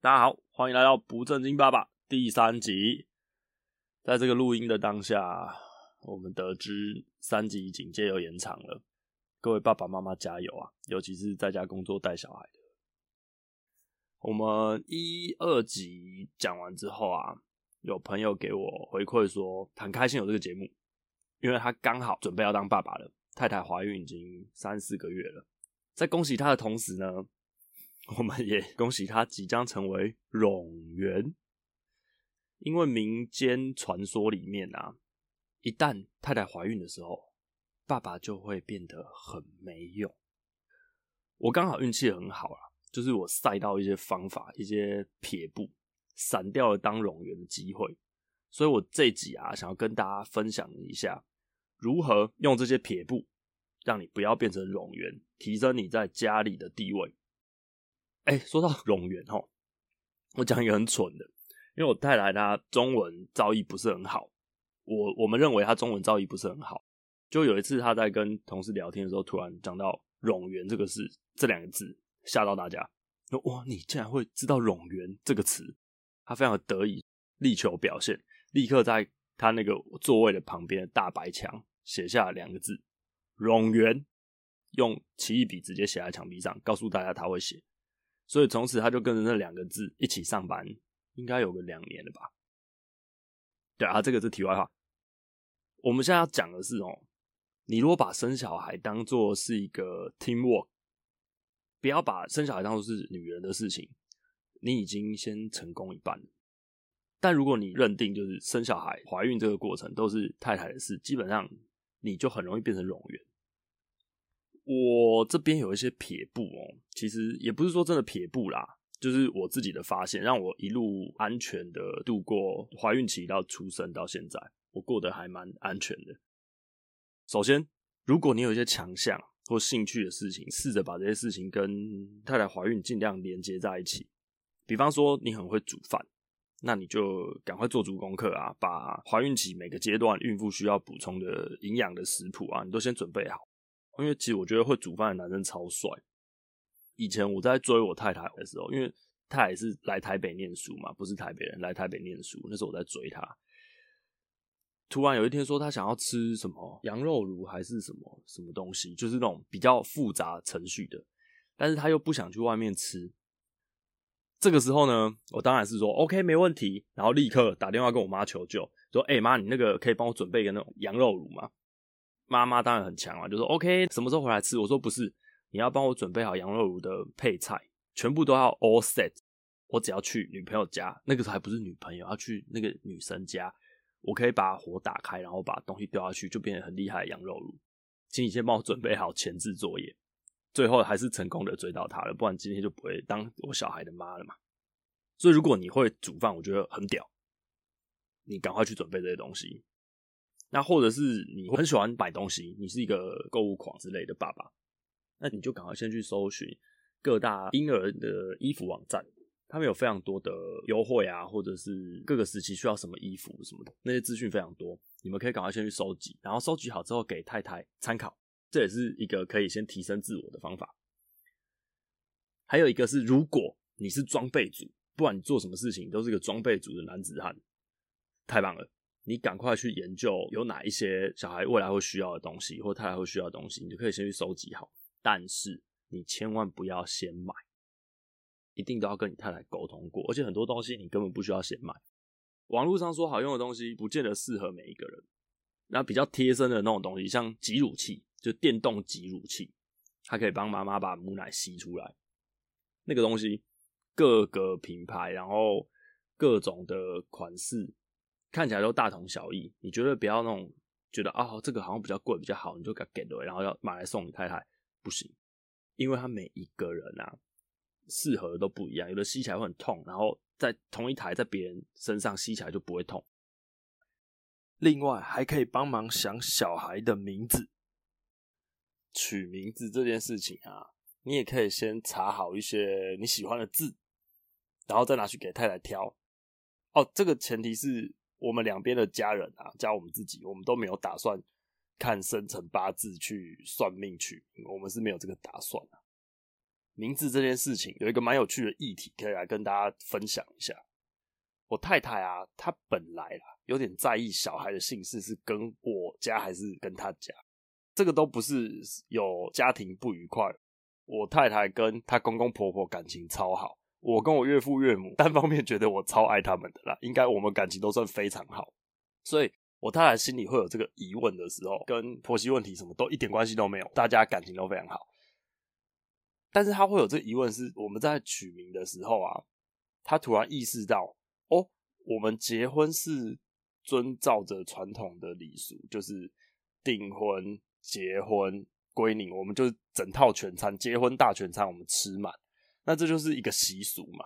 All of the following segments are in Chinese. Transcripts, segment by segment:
大家好，欢迎来到不正经爸爸第三集。在这个录音的当下，我们得知三级警戒又延长了。各位爸爸妈妈加油啊！尤其是在家工作带小孩的。我们一二集讲完之后啊，有朋友给我回馈说，很开心有这个节目，因为他刚好准备要当爸爸了，太太怀孕已经三四个月了。在恭喜他的同时呢，我们也恭喜他即将成为冗员。因为民间传说里面啊，一旦太太怀孕的时候，爸爸就会变得很没用。我刚好运气很好啊，就是我赛到一些方法，一些撇步，闪掉了当冗员的机会。所以我这集啊，想要跟大家分享一下，如何用这些撇步，让你不要变成冗员，提升你在家里的地位。哎，说到 冗员齁，我讲一个很蠢的。因为我太太她中文造诣不是很好，我我们认为她中文造诣不是很好。就有一次她在跟同事聊天的时候，突然讲到“冗员”这个事，这两个字吓到大家。说哇，你竟然会知道“冗员”这个词？她非常的得意，力求表现，立刻在她那个座位的旁边的大白墙写下两个字“冗员”，用奇异笔直接写在墙壁上，告诉大家她会写。所以从此他就跟着那两个字一起上班。应该有个两年了吧？对啊，这个是题外话。我们现在要讲的是哦，你如果把生小孩当做是一个 teamwork，不要把生小孩当做是女人的事情，你已经先成功一半了。但如果你认定就是生小孩、怀孕这个过程都是太太的事，基本上你就很容易变成冗员。我这边有一些撇步哦，其实也不是说真的撇步啦。就是我自己的发现，让我一路安全的度过怀孕期到出生到现在，我过得还蛮安全的。首先，如果你有一些强项或兴趣的事情，试着把这些事情跟太太怀孕尽量连接在一起。比方说，你很会煮饭，那你就赶快做足功课啊，把怀孕期每个阶段孕妇需要补充的营养的食谱啊，你都先准备好。因为其实我觉得会煮饭的男生超帅。以前我在追我太太的时候，因为她也是来台北念书嘛，不是台北人，来台北念书。那时候我在追她，突然有一天说她想要吃什么羊肉炉还是什么什么东西，就是那种比较复杂程序的，但是她又不想去外面吃。这个时候呢，我当然是说 OK 没问题，然后立刻打电话跟我妈求救，说：“欸妈，你那个可以帮我准备一个那种羊肉炉吗？”妈妈当然很强啊，就说 OK，什么时候回来吃？我说不是。你要帮我准备好羊肉炉的配菜，全部都要 all set。我只要去女朋友家，那个时候还不是女朋友，要去那个女生家，我可以把火打开，然后把东西丢下去，就变成很厉害的羊肉炉。请你先帮我准备好前置作业，最后还是成功的追到她了，不然今天就不会当我小孩的妈了嘛。所以如果你会煮饭，我觉得很屌，你赶快去准备这些东西。那或者是你很喜欢买东西，你是一个购物狂之类的爸爸。那你就赶快先去搜寻各大婴儿的衣服网站，他们有非常多的优惠啊，或者是各个时期需要什么衣服什么的，那些资讯非常多，你们可以赶快先去收集，然后收集好之后给太太参考，这也是一个可以先提升自我的方法。还有一个是，如果你是装备组，不管你做什么事情都是一个装备组的男子汉，太棒了，你赶快去研究有哪一些小孩未来会需要的东西，或太太会需要的东西，你就可以先去收集好。但是你千万不要先买，一定都要跟你太太沟通过。而且很多东西你根本不需要先买，网络上说好用的东西不见得适合每一个人。那比较贴身的那种东西，像挤乳器，就电动挤乳器，它可以帮妈妈把母奶吸出来。那个东西各个品牌，然后各种的款式，看起来都大同小异。你绝对不要那种觉得啊，这个好像比较贵比较好，你就给给了，然后要买来送你太太。不行，因为他每一个人啊，适合的都不一样，有的吸起来会很痛，然后在同一台在别人身上吸起来就不会痛。另外还可以帮忙想小孩的名字，取名字这件事情啊，你也可以先查好一些你喜欢的字，然后再拿去给太太挑。哦，这个前提是我们两边的家人啊，加我们自己，我们都没有打算。看生辰八字去算命取，我们是没有这个打算的。名字这件事情有一个蛮有趣的议题，可以来跟大家分享一下。我太太啊，她本来啦有点在意小孩的姓氏是跟我家还是跟她家，这个都不是有家庭不愉快。我太太跟她公公婆婆感情超好，我跟我岳父岳母 单方面觉得我超爱他们的啦，应该我们感情都算非常好。所以我太太心里会有这个疑问的时候，跟婆媳问题什么都一点关系都没有，大家感情都非常好。但是他会有这疑问，是我们在取名的时候啊，他突然意识到。哦，我们结婚是遵照着传统的礼俗，就是订婚、结婚、归宁，我们就是整套全餐，结婚大全餐我们吃满，那这就是一个习俗嘛。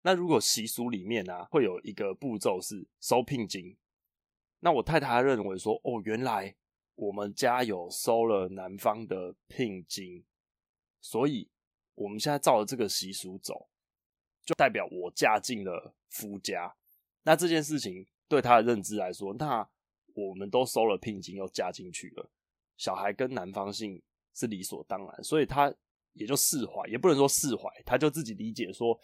那如果习俗里面呢、会有一个步骤是收聘金，那我太太认为说，哦，原来我们家有收了男方的聘金，所以我们现在照着这个习俗走。就代表我嫁进了夫家，那这件事情对他的认知来说，那我们都收了聘金又嫁进去了，小孩跟男方姓是理所当然，所以他也就释怀，也不能说释怀，他就自己理解说，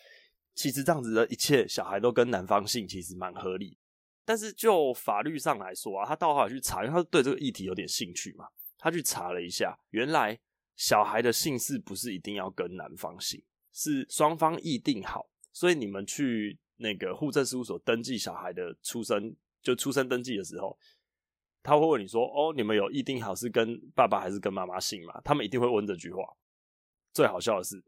其实这样子的一切小孩都跟男方姓其实蛮合理。但是就法律上来说啊，他到后来去查，因为他对这个议题有点兴趣嘛，他去查了一下，原来小孩的姓氏不是一定要跟男方姓，是双方议定好。所以你们去那个户政事务所登记小孩的出生，就出生登记的时候，他会问你说：“哦，你们有议定好是跟爸爸还是跟妈妈姓吗？”他们一定会问这句话。最好笑的是，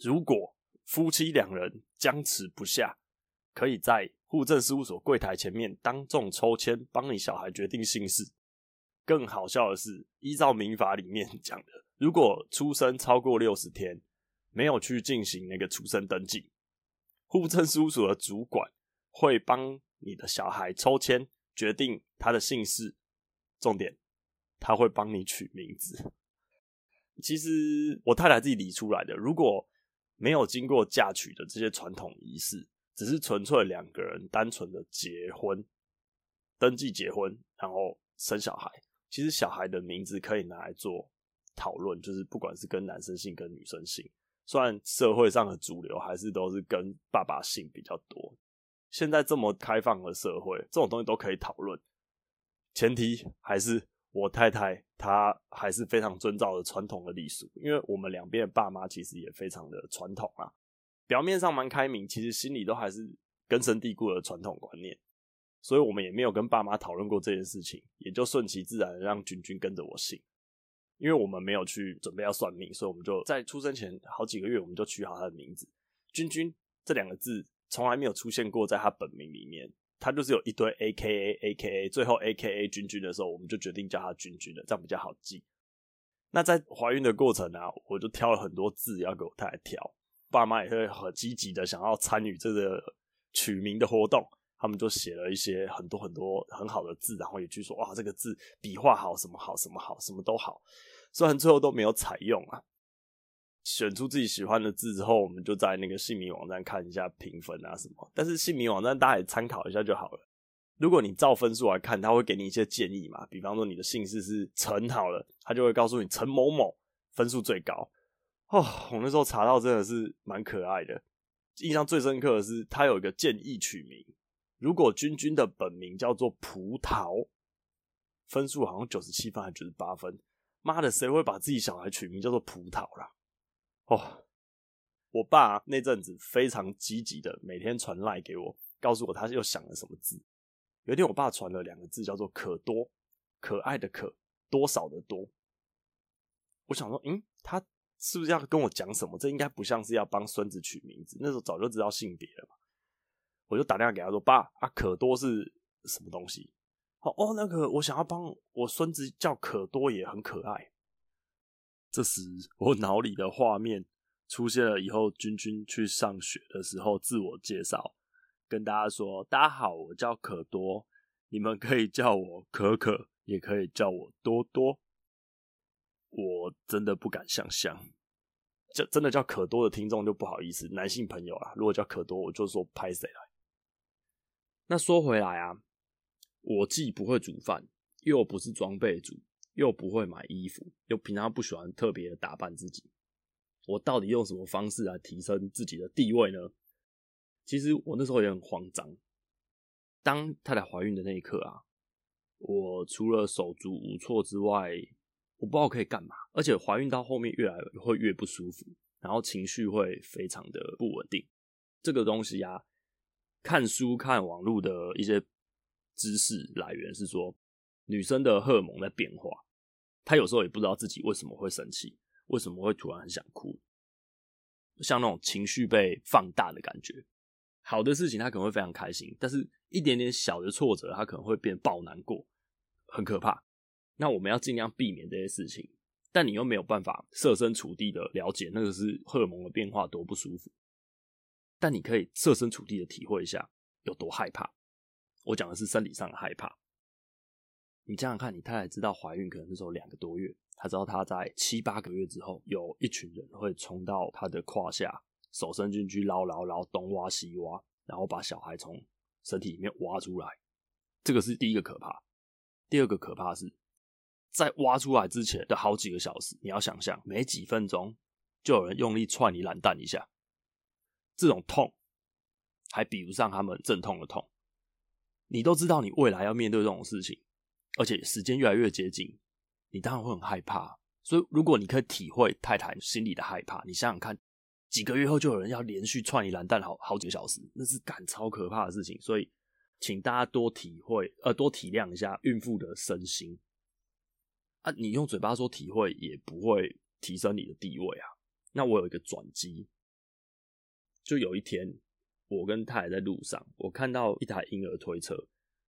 如果夫妻两人僵持不下，可以在户政事务所柜台前面当众抽签，帮你小孩决定姓氏。更好笑的是，依照民法里面讲的，如果出生超过六十天，没有去进行那个出生登记。户政事务所的主管会帮你的小孩抽签决定他的姓氏，重点他会帮你取名字。其实我太太自己理出来的，如果没有经过嫁娶的这些传统仪式，只是纯粹两个人单纯的结婚、登记结婚，然后生小孩，其实小孩的名字可以拿来做讨论，就是不管是跟男生姓跟女生姓。虽然社会上的主流还是都是跟爸爸姓比较多，现在这么开放的社会，这种东西都可以讨论。前提还是我太太她还是非常遵照的传统的礼俗，因为我们两边的爸妈其实也非常的传统啊，表面上蛮开明，其实心里都还是根深蒂固的传统观念，所以我们也没有跟爸妈讨论过这件事情，也就顺其自然的让君君跟着我姓。因为我们没有去准备要算命，所以我们就在出生前好几个月，我们就取好他的名字“君君”这两个字，从来没有出现过在他本名里面。他就是有一堆 A K A A K A，最后 A K A 君君的时候，我们就决定叫他君君了，这样比较好记。那在怀孕的过程呢、啊，我就挑了很多字要给我太太挑，爸妈也会很积极的想要参与这个取名的活动。他们就写了一些很多很多很好的字，然后也去说哇，这个字笔画好，什么好，什么好，什么都好。虽然最后都没有采用啊，选出自己喜欢的字之后，我们就在那个姓名网站看一下评分啊什么。但是姓名网站大家也参考一下就好了。如果你照分数来看，他会给你一些建议嘛，比方说你的姓氏是陈好了，他就会告诉你陈某某分数最高。哦，我那时候查到真的是蛮可爱的，印象最深刻的是他有一个建议取名。如果君君的本名叫做葡萄，分数好像九十七分还是九十八分？妈的，谁会把自己小孩取名叫做葡萄啦？哦，我爸那阵子非常积极的每天传赖给我，告诉我他又想了什么字。有一天，我爸传了两个字，叫做可多，可爱的可，多少的多。我想说，嗯，他是不是要跟我讲什么？这应该不像是要帮孙子取名字。那时候早就知道性别了嘛。我就打电话给他说：“爸，啊，可多是什么东西？”哦哦，那个我想要帮我孙子叫可多，也很可爱。这时，我脑里的画面出现了以后君君去上学的时候自我介绍，跟大家说：“大家好，我叫可多，你们可以叫我可可，也可以叫我多多。”我真的不敢想象，这真的叫可多的听众就不好意思，男性朋友啊，如果叫可多，我就说拍谁来。那说回来啊，我既不会煮饭，又不是装备组，又不会买衣服，又平常不喜欢特别的打扮自己。我到底用什么方式来提升自己的地位呢？其实我那时候也很慌张。当太太怀孕的那一刻啊，我除了手足无措之外，我不知道可以干嘛。而且怀孕到后面越来会越不舒服，然后情绪会非常的不稳定。这个东西啊，看书看网络的一些知识来源是说，女生的荷尔蒙在变化，他有时候也不知道自己为什么会生气，为什么会突然很想哭，像那种情绪被放大的感觉。好的事情他可能会非常开心，但是一点点小的挫折，他可能会变爆难过，很可怕。那我们要尽量避免这些事情，但你又没有办法设身处地的了解那个是荷尔蒙的变化多不舒服。但你可以设身处地的体会一下有多害怕。我讲的是生理上的害怕。你想想看，你太太知道怀孕可能是说两个多月，她知道她在七八个月之后，有一群人会冲到她的胯下，手伸进去捞捞捞，东挖西挖，然后把小孩从身体里面挖出来。这个是第一个可怕。第二个可怕是，在挖出来之前的好几个小时，你要想象，每几分钟就有人用力踹你懒蛋一下。这种痛还比不上他们阵痛的痛，你都知道你未来要面对这种事情，而且时间越来越接近，你当然会很害怕。所以，如果你可以体会太太心里的害怕，你想想看，几个月后就有人要连续串你懒蛋好好几个小时，那是干超可怕的事情。所以，请大家多体会，呃，多体谅一下孕妇的身心。啊，你用嘴巴说体会也不会提升你的地位啊。那我有一个转机。就有一天，我跟太太在路上，我看到一台婴儿推车，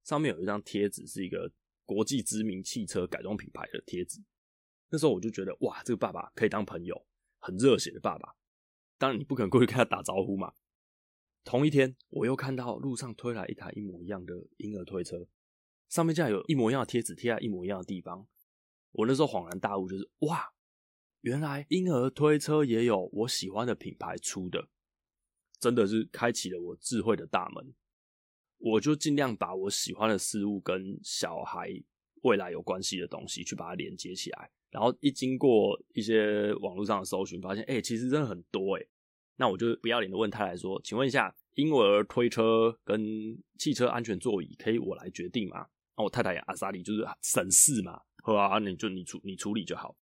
上面有一张贴纸，是一个国际知名汽车改装品牌的贴纸。那时候我就觉得，哇，这个爸爸可以当朋友，很热血的爸爸。当然，你不可能过去跟他打招呼嘛。同一天，我又看到路上推来一台一模一样的婴儿推车，上面竟然有一模一样的贴纸贴在一模一样的地方。我那时候恍然大悟，就是哇，原来婴儿推车也有我喜欢的品牌出的。真的是开启了我智慧的大门，我就尽量把我喜欢的事物跟小孩未来有关系的东西去把它连接起来，然后一经过一些网络上的搜寻，发现哎、其实真的很多哎，那我就不要脸的问太太说，请问一下，婴儿推车跟汽车安全座椅可以我来决定吗？那我太太阿莎莉就是省事嘛，好啊，你就你处你处理就好。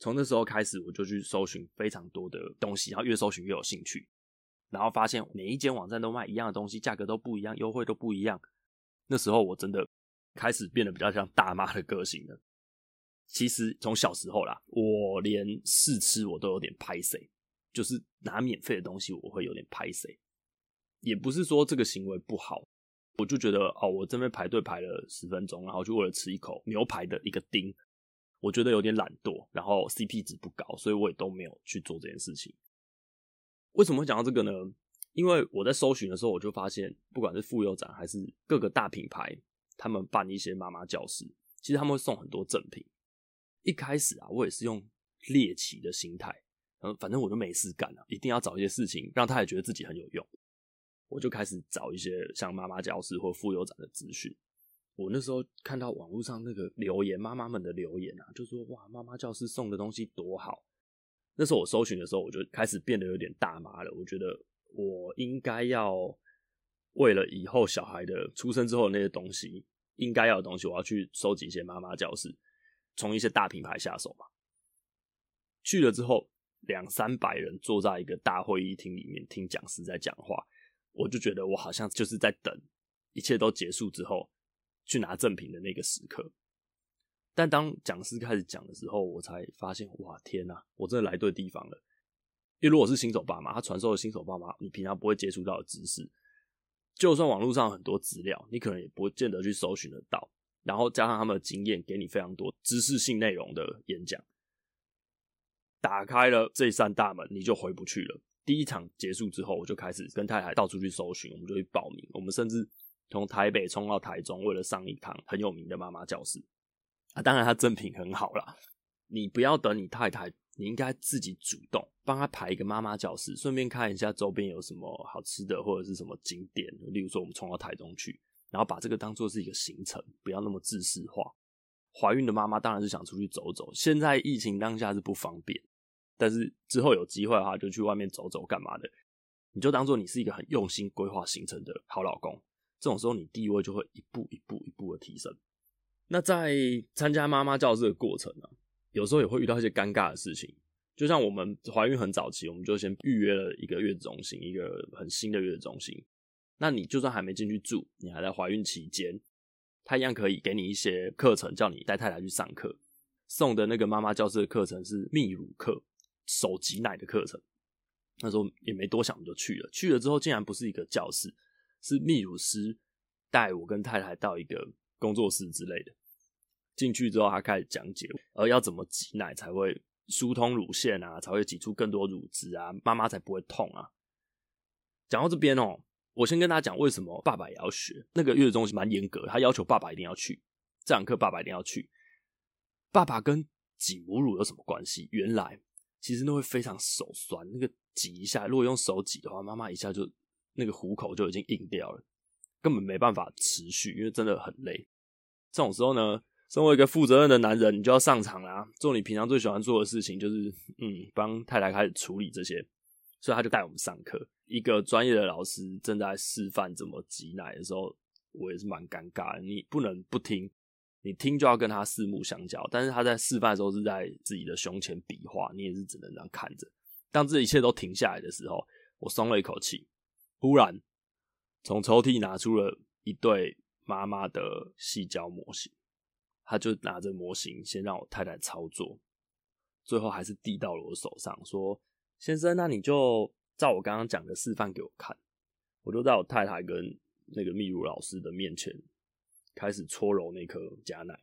从那时候开始，我就去搜寻非常多的东西，然后越搜寻越有兴趣。然后发现每一间网站都卖一样的东西，价格都不一样，优惠都不一样。那时候我真的开始变得比较像大妈的个性了。其实从小时候啦，我连试吃我都有点拍谁，就是拿免费的东西我会有点拍谁。也不是说这个行为不好，我就觉得哦，我这边排队排了十分钟，然后就为了吃一口牛排的一个丁，我觉得有点懒惰，然后 CP 值不高，所以我也都没有去做这件事情。为什么会讲到这个呢？因为我在搜寻的时候，我就发现，不管是妇幼展还是各个大品牌，他们办一些妈妈教室，其实他们会送很多赠品。一开始啊，我也是用猎奇的心态，嗯，反正我就没事干啊，一定要找一些事情让他也觉得自己很有用。我就开始找一些像妈妈教室或妇幼展的资讯。我那时候看到网络上那个留言，妈妈们的留言啊，就说哇，妈妈教室送的东西多好。那时候我搜寻的时候，我就开始变得有点大妈了。我觉得我应该要为了以后小孩的出生之后那些东西，应该要的东西，我要去收集一些妈妈教室，从一些大品牌下手嘛。去了之后，两三百人坐在一个大会议厅里面听讲师在讲话，我就觉得我好像就是在等一切都结束之后去拿赠品的那个时刻。但当讲师开始讲的时候，我才发现，哇，天哪，我真的来对地方了。因为如果是新手爸妈，他传授的新手爸妈，你平常不会接触到的知识，就算网络上很多资料，你可能也不见得去搜寻得到。然后加上他们的经验，给你非常多知识性内容的演讲，打开了这扇大门，你就回不去了。第一场结束之后，我就开始跟太太到处去搜寻，我们就去报名。我们甚至从台北冲到台中，为了上一堂很有名的妈妈教室。啊，当然，他赠品很好啦。你不要等你太太，你应该自己主动帮他排一个妈妈教室，顺便看一下周边有什么好吃的或者是什么景点。例如说，我们冲到台中去，然后把这个当做是一个行程，不要那么自私化。怀孕的妈妈当然是想出去走走，现在疫情当下是不方便，但是之后有机会的话，就去外面走走干嘛的，你就当做你是一个很用心规划行程的好老公。这种时候，你地位就会一步一步一步的提升。那在参加妈妈教室的过程呢、啊，有时候也会遇到一些尴尬的事情。就像我们怀孕很早期，我们就先预约了一个月子中心，一个很新的月子中心。那你就算还没进去住，你还在怀孕期间，他一样可以给你一些课程，叫你带太太去上课。送的那个妈妈教室的课程是泌乳课，手挤奶的课程。那时候也没多想就去了，去了之后竟然不是一个教室。是泌乳师带我跟太太到一个工作室之类的，进去之后他开始讲解，而要怎么挤奶才会疏通乳腺啊，才会挤出更多乳汁啊，妈妈才不会痛啊。讲到这边哦，我先跟大家讲为什么爸爸也要学。那个月子中心蛮严格，他要求爸爸一定要去这堂课，爸爸一定要去。爸爸跟挤母乳有什么关系？原来其实那会非常手酸，那个挤一下，如果用手挤的话，妈妈一下就。那个虎口就已经硬掉了，根本没办法持续，因为真的很累。这种时候呢，身为一个负责任的男人，你就要上场啦，做你平常最喜欢做的事情，就是嗯，帮太太开始处理这些。所以他就带我们上课。一个专业的老师正在示范怎么挤奶的时候，我也是蛮尴尬的。你不能不听，你听就要跟他四目相交。但是他在示范的时候是在自己的胸前比划，你也是只能这样看着。当这一切都停下来的时候，我松了一口气。忽然，从抽屉拿出了一对妈妈的细胶模型，他就拿着模型先让我太太操作，最后还是递到了我手上，说：“先生，那你就照我刚刚讲的示范给我看。”我就在我太太跟那个秘鲁老师的面前开始搓揉那颗假奶，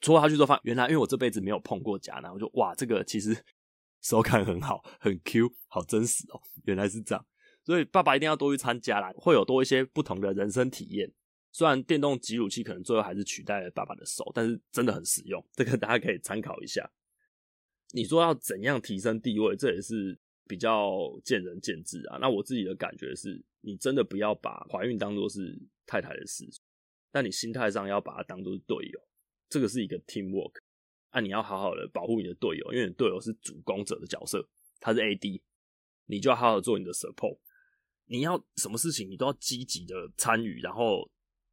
搓下去之后发现，原来因为我这辈子没有碰过假奶，我就哇，这个其实 手感很好，很 Q，好真实哦，原来是这样。所以爸爸一定要多去参加啦，会有多一些不同的人生体验。虽然电动挤乳器可能最后还是取代了爸爸的手，但是真的很实用，这个大家可以参考一下。你说要怎样提升地位，这也是比较见仁见智啊。那我自己的感觉是，你真的不要把怀孕当做是太太的事，但你心态上要把它当做是队友，这个是一个 team work。那你要好好的保护你的队友，因为你队友是主攻者的角色，他是 AD，你就要好好做你的 support。你要什么事情，你都要积极的参与，然后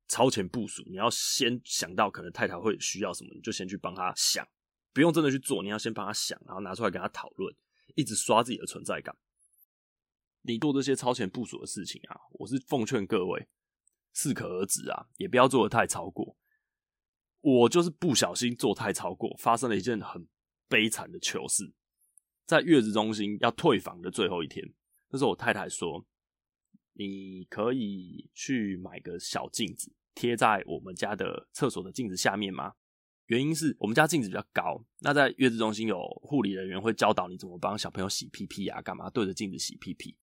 超前部署。你要先想到可能太太会需要什么，你就先去帮她想，不用真的去做。你要先帮她想，然后拿出来跟她讨论，一直刷自己的存在感。你做这些超前部署的事情啊，我是奉劝各位适可而止啊，也不要做的太超过。我就是不小心做太超过，发生了一件很悲惨的糗事。在月子中心要退房的最后一天，那时候我太太说。你可以去买个小镜子，贴在我们家的厕所的镜子下面吗？原因是我们家镜子比较高，那在月子中心有护理人员会教导你怎么帮小朋友洗屁屁啊，干嘛对着镜子洗屁屁。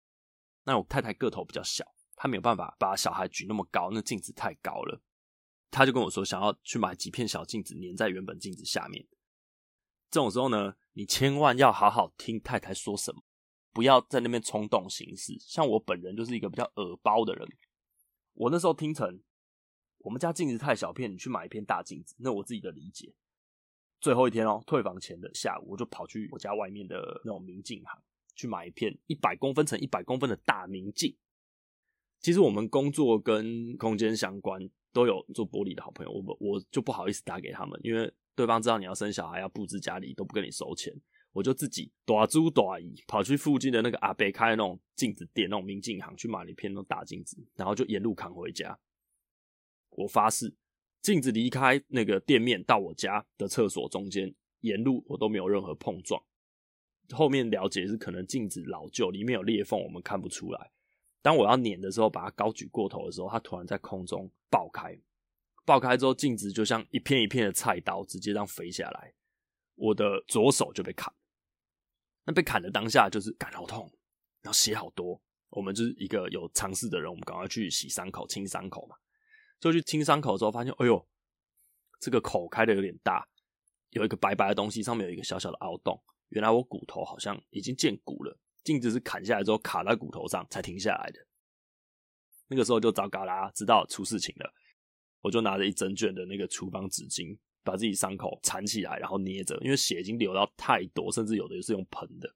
那我太太个头比较小，她没有办法把小孩举那么高，那镜子太高了。她就跟我说，想要去买几片小镜子粘在原本镜子下面。这种时候呢，你千万要好好听太太说什么。不要在那边冲动行事。像我本人就是一个比较耳包的人。我那时候听成我们家镜子太小片，你去买一片大镜子。那我自己的理解。最后一天哦，退房前的下午，我就跑去我家外面的那种明镜行去买一片一百公分乘一百公分的大明镜。其实我们工作跟空间相关，都有做玻璃的好朋友，我我就不好意思打给他们，因为对方知道你要生小孩要布置家里，都不跟你收钱。我就自己大租大姨跑去附近的那个阿伯开的那种镜子店，那种明镜行去买了一片那种大镜子，然后就沿路扛回家。我发誓，镜子离开那个店面到我家的厕所中间，沿路我都没有任何碰撞。后面了解是可能镜子老旧，里面有裂缝，我们看不出来。当我要碾的时候，把它高举过头的时候，它突然在空中爆开，爆开之后，镜子就像一片一片的菜刀，直接这样飞下来，我的左手就被砍。被砍的当下就是感好痛，然后血好多。我们就是一个有尝试的人，我们赶快去洗伤口、清伤口嘛。就去清伤口之后，发现哎呦，这个口开的有点大，有一个白白的东西，上面有一个小小的凹洞。原来我骨头好像已经见骨了。镜子是砍下来之后卡在骨头上才停下来的。那个时候就糟糕啦，知道出事情了。我就拿着一整卷的那个厨房纸巾。把自己伤口缠起来，然后捏着，因为血已经流到太多，甚至有的是用喷的，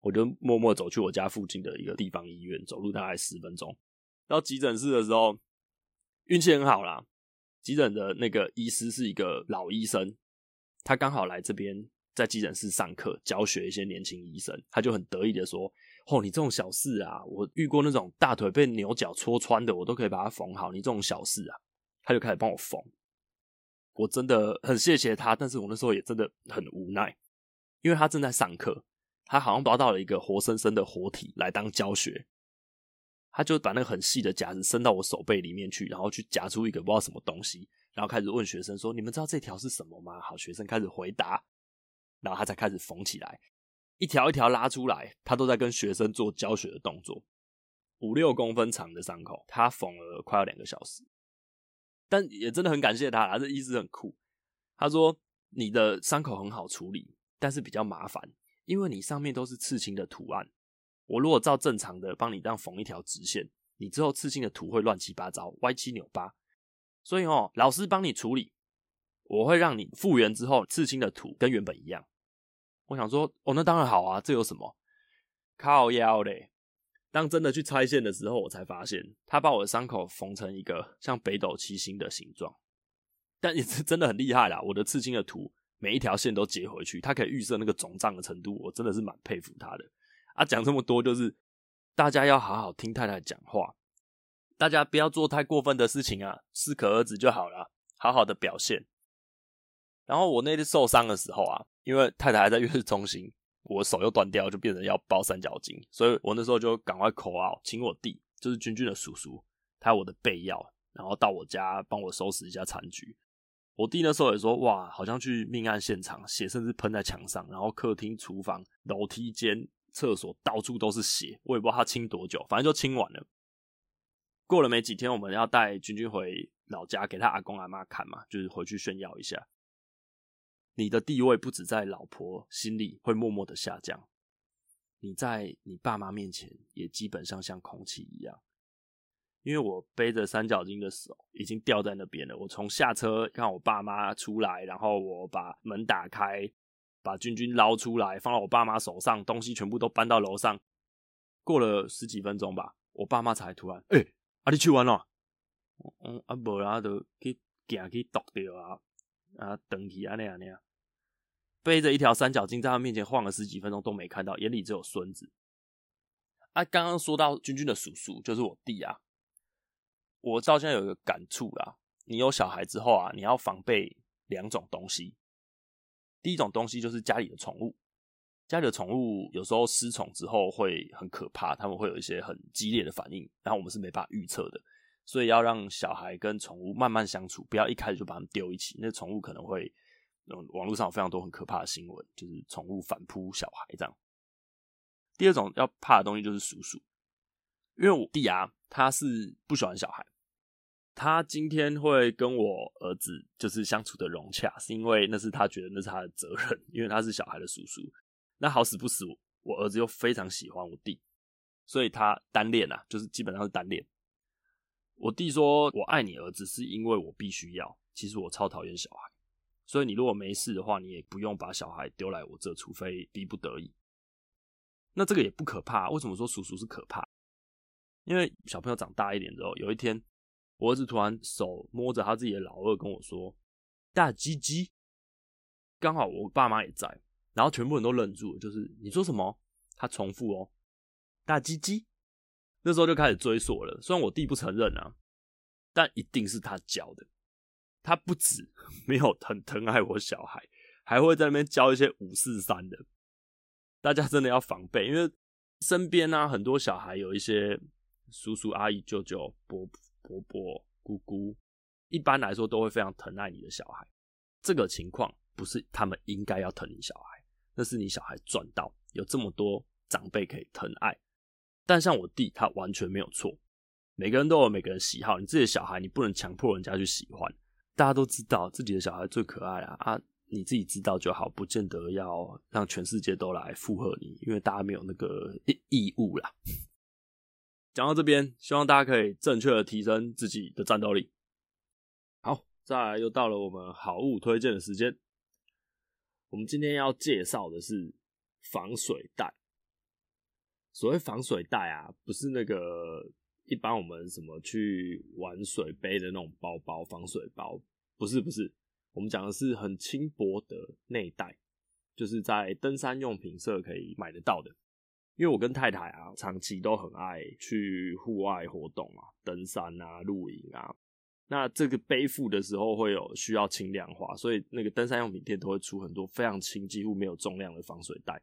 我就默默走去我家附近的一个地方医院，走路大概十分钟。到急诊室的时候，运气很好啦，急诊的那个医师是一个老医生，他刚好来这边在急诊室上课教学一些年轻医生，他就很得意的说：“哦，你这种小事啊，我遇过那种大腿被牛角戳穿的，我都可以把它缝好。你这种小事啊，他就开始帮我缝。我真的很谢谢他，但是我那时候也真的很无奈，因为他正在上课。”他好像抓到了一个活生生的活体来当教学，他就把那个很细的夹子伸到我手背里面去，然后去夹出一个不知道什么东西，然后开始问学生说：“你们知道这条是什么吗？”好，学生开始回答，然后他才开始缝起来，一条一条拉出来，他都在跟学生做教学的动作。五六公分长的伤口，他缝了快要两个小时，但也真的很感谢他啦，这医师很酷。他说：“你的伤口很好处理，但是比较麻烦。”因为你上面都是刺青的图案，我如果照正常的帮你这样缝一条直线，你之后刺青的图会乱七八糟、歪七扭八，所以哦，老师帮你处理，我会让你复原之后刺青的图跟原本一样。我想说，哦，那当然好啊，这有什么？靠腰嘞！当真的去拆线的时候，我才发现他把我的伤口缝成一个像北斗七星的形状，但也是真的很厉害啦，我的刺青的图。每一条线都接回去，他可以预设那个肿胀的程度，我真的是蛮佩服他的。啊，讲这么多就是大家要好好听太太讲话，大家不要做太过分的事情啊，适可而止就好了，好好的表现。然后我那次受伤的时候啊，因为太太还在月子中心，我手又断掉，就变成要包三角巾，所以我那时候就赶快 call 请我弟，就是君君的叔叔，他有我的备药，然后到我家帮我收拾一下残局。我弟那时候也说，哇，好像去命案现场，血甚至喷在墙上，然后客厅、厨房、楼梯间、厕所到处都是血，我也不知道他清多久，反正就清完了。过了没几天，我们要带君君回老家给他阿公阿妈看嘛，就是回去炫耀一下。你的地位不止在老婆心里会默默的下降，你在你爸妈面前也基本上像空气一样。因为我背着三角巾的手已经掉在那边了，我从下车看我爸妈出来，然后我把门打开，把君君捞出来，放到我爸妈手上，东西全部都搬到楼上。过了十几分钟吧，我爸妈才突然，哎、欸，啊你去玩了？嗯，啊无啦，就去行去剁掉啊，啊，等去啊那样那样，背着一条三角巾在他面前晃了十几分钟都没看到，眼里只有孙子。啊，刚刚说到君君的叔叔就是我弟啊。我到现在有一个感触啦，你有小孩之后啊，你要防备两种东西。第一种东西就是家里的宠物，家里的宠物有时候失宠之后会很可怕，他们会有一些很激烈的反应，然后我们是没办法预测的，所以要让小孩跟宠物慢慢相处，不要一开始就把它们丢一起，那宠物可能会，网络上有非常多很可怕的新闻，就是宠物反扑小孩这样。第二种要怕的东西就是叔叔，因为我弟啊，他是不喜欢小孩。他今天会跟我儿子就是相处的融洽，是因为那是他觉得那是他的责任，因为他是小孩的叔叔。那好死不死，我儿子又非常喜欢我弟，所以他单恋啊，就是基本上是单恋。我弟说：“我爱你儿子，是因为我必须要。”其实我超讨厌小孩，所以你如果没事的话，你也不用把小孩丢来我这，除非逼不得已。那这个也不可怕，为什么说叔叔是可怕？因为小朋友长大一点之后，有一天。我儿子突然手摸着他自己的老二跟我说：“大鸡鸡。”刚好我爸妈也在，然后全部人都愣住。就是你说什么？他重复哦，“大鸡鸡。”那时候就开始追索了。虽然我弟不承认啊，但一定是他教的。他不止 没有很疼爱我小孩，还会在那边教一些五四三的。大家真的要防备，因为身边啊很多小孩有一些叔叔阿姨舅舅伯。伯伯、姑姑，一般来说都会非常疼爱你的小孩。这个情况不是他们应该要疼你小孩，那是你小孩赚到有这么多长辈可以疼爱。但像我弟，他完全没有错。每个人都有每个人喜好，你自己的小孩，你不能强迫人家去喜欢。大家都知道自己的小孩最可爱啊啊，你自己知道就好，不见得要让全世界都来附和你，因为大家没有那个义务啦。讲到这边，希望大家可以正确的提升自己的战斗力。好，再来又到了我们好物推荐的时间。我们今天要介绍的是防水袋。所谓防水袋啊，不是那个一般我们什么去玩水背的那种包包，防水包，不是不是，我们讲的是很轻薄的内袋，就是在登山用品社可以买得到的。因为我跟太太啊，长期都很爱去户外活动啊，登山啊、露营啊。那这个背负的时候会有需要轻量化，所以那个登山用品店都会出很多非常轻、几乎没有重量的防水袋。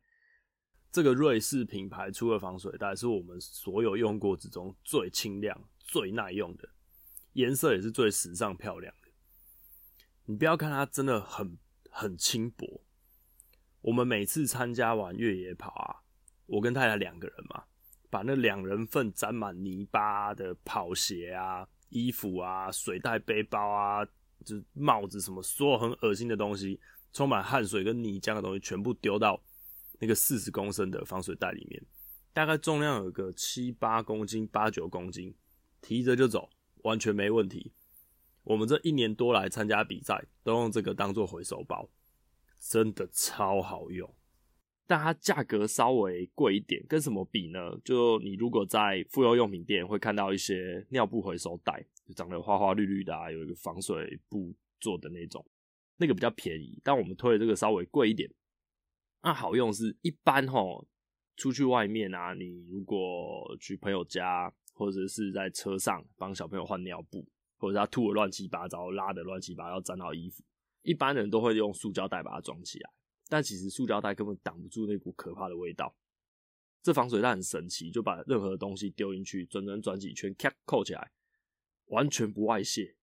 这个瑞士品牌出的防水袋是我们所有用过之中最轻量、最耐用的，颜色也是最时尚漂亮。你不要看它真的很很轻薄，我们每次参加完越野跑啊，我跟太太两个人嘛，把那两人份沾满泥巴的跑鞋啊。衣服啊，水袋、背包啊，就帽子什么，所有很恶心的东西，充满汗水跟泥浆的东西，全部丢到那个四十公升的防水袋里面，大概重量有个七八公斤、八九公斤，提着就走，完全没问题。我们这一年多来参加比赛，都用这个当做回收包，真的超好用。但它价格稍微贵一点，跟什么比呢？就你如果在妇幼用品店会看到一些尿布回收袋，就长得花花绿绿的啊，有一个防水布做的那种，那个比较便宜。但我们推的这个稍微贵一点。那好用是一般齁，出去外面啊，你如果去朋友家，或者是在车上帮小朋友换尿布，或者他吐的乱七八糟，拉的乱七八糟，沾到衣服，一般人都会用塑胶袋把它装起来。但其实塑胶袋根本挡不住那股可怕的味道。这防水袋很神奇，就把任何东西丢进去，转转转几圈，咔扣起来，完全不外泄，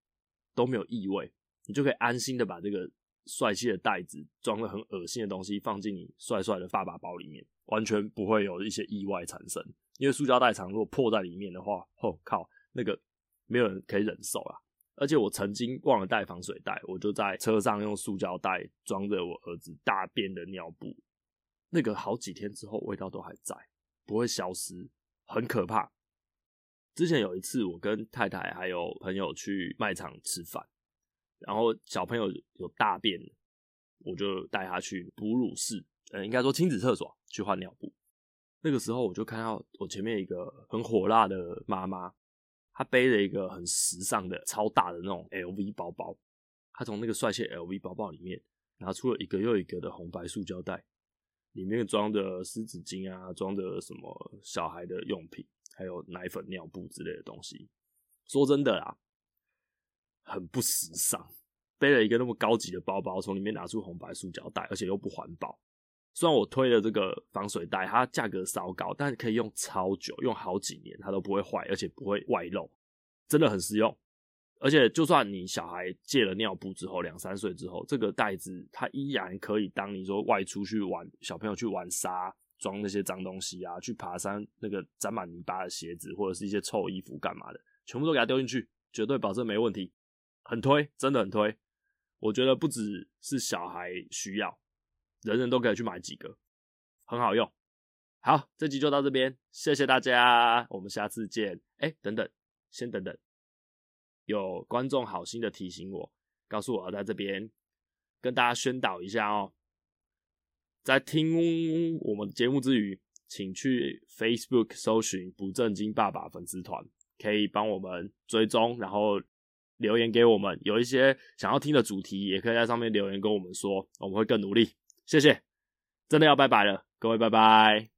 都没有异味，你就可以安心的把这个帅气的袋子装了很恶心的东西放进你帅帅的爸爸包里面，完全不会有一些意外产生。因为塑胶袋常如果破在里面的话，哦靠，那个没有人可以忍受啊。而且我曾经忘了带防水袋，我就在车上用塑胶袋装着我儿子大便的尿布，那个好几天之后味道都还在，不会消失，很可怕。之前有一次，我跟太太还有朋友去卖场吃饭，然后小朋友有大便，我就带他去哺乳室，呃，应该说亲子厕所去换尿布。那个时候我就看到我前面一个很火辣的妈妈。他背了一个很时尚的、超大的那种 LV 包包，他从那个帅气 LV 包包里面拿出了一个又一个的红白塑胶袋，里面装的湿纸巾啊，装的什么小孩的用品，还有奶粉、尿布之类的东西。说真的啦，很不时尚，背了一个那么高级的包包，从里面拿出红白塑胶袋，而且又不环保。虽然我推了这个防水袋，它价格稍高，但是可以用超久，用好几年它都不会坏，而且不会外漏，真的很实用。而且就算你小孩戒了尿布之后，两三岁之后，这个袋子它依然可以当你说外出去玩，小朋友去玩沙，装那些脏东西啊，去爬山那个沾满泥巴的鞋子或者是一些臭衣服干嘛的，全部都给它丢进去，绝对保证没问题，很推，真的很推。我觉得不只是小孩需要。人人都可以去买几个，很好用。好，这集就到这边，谢谢大家，我们下次见。哎、等等，先等等，有观众好心的提醒我，告诉我要在这边跟大家宣导一下哦，在听我们节目之余，请去 Facebook 搜寻“不正经爸爸”粉丝团，可以帮我们追踪，然后留言给我们。有一些想要听的主题，也可以在上面留言跟我们说，我们会更努力。谢谢，真的要拜拜了，各位拜拜。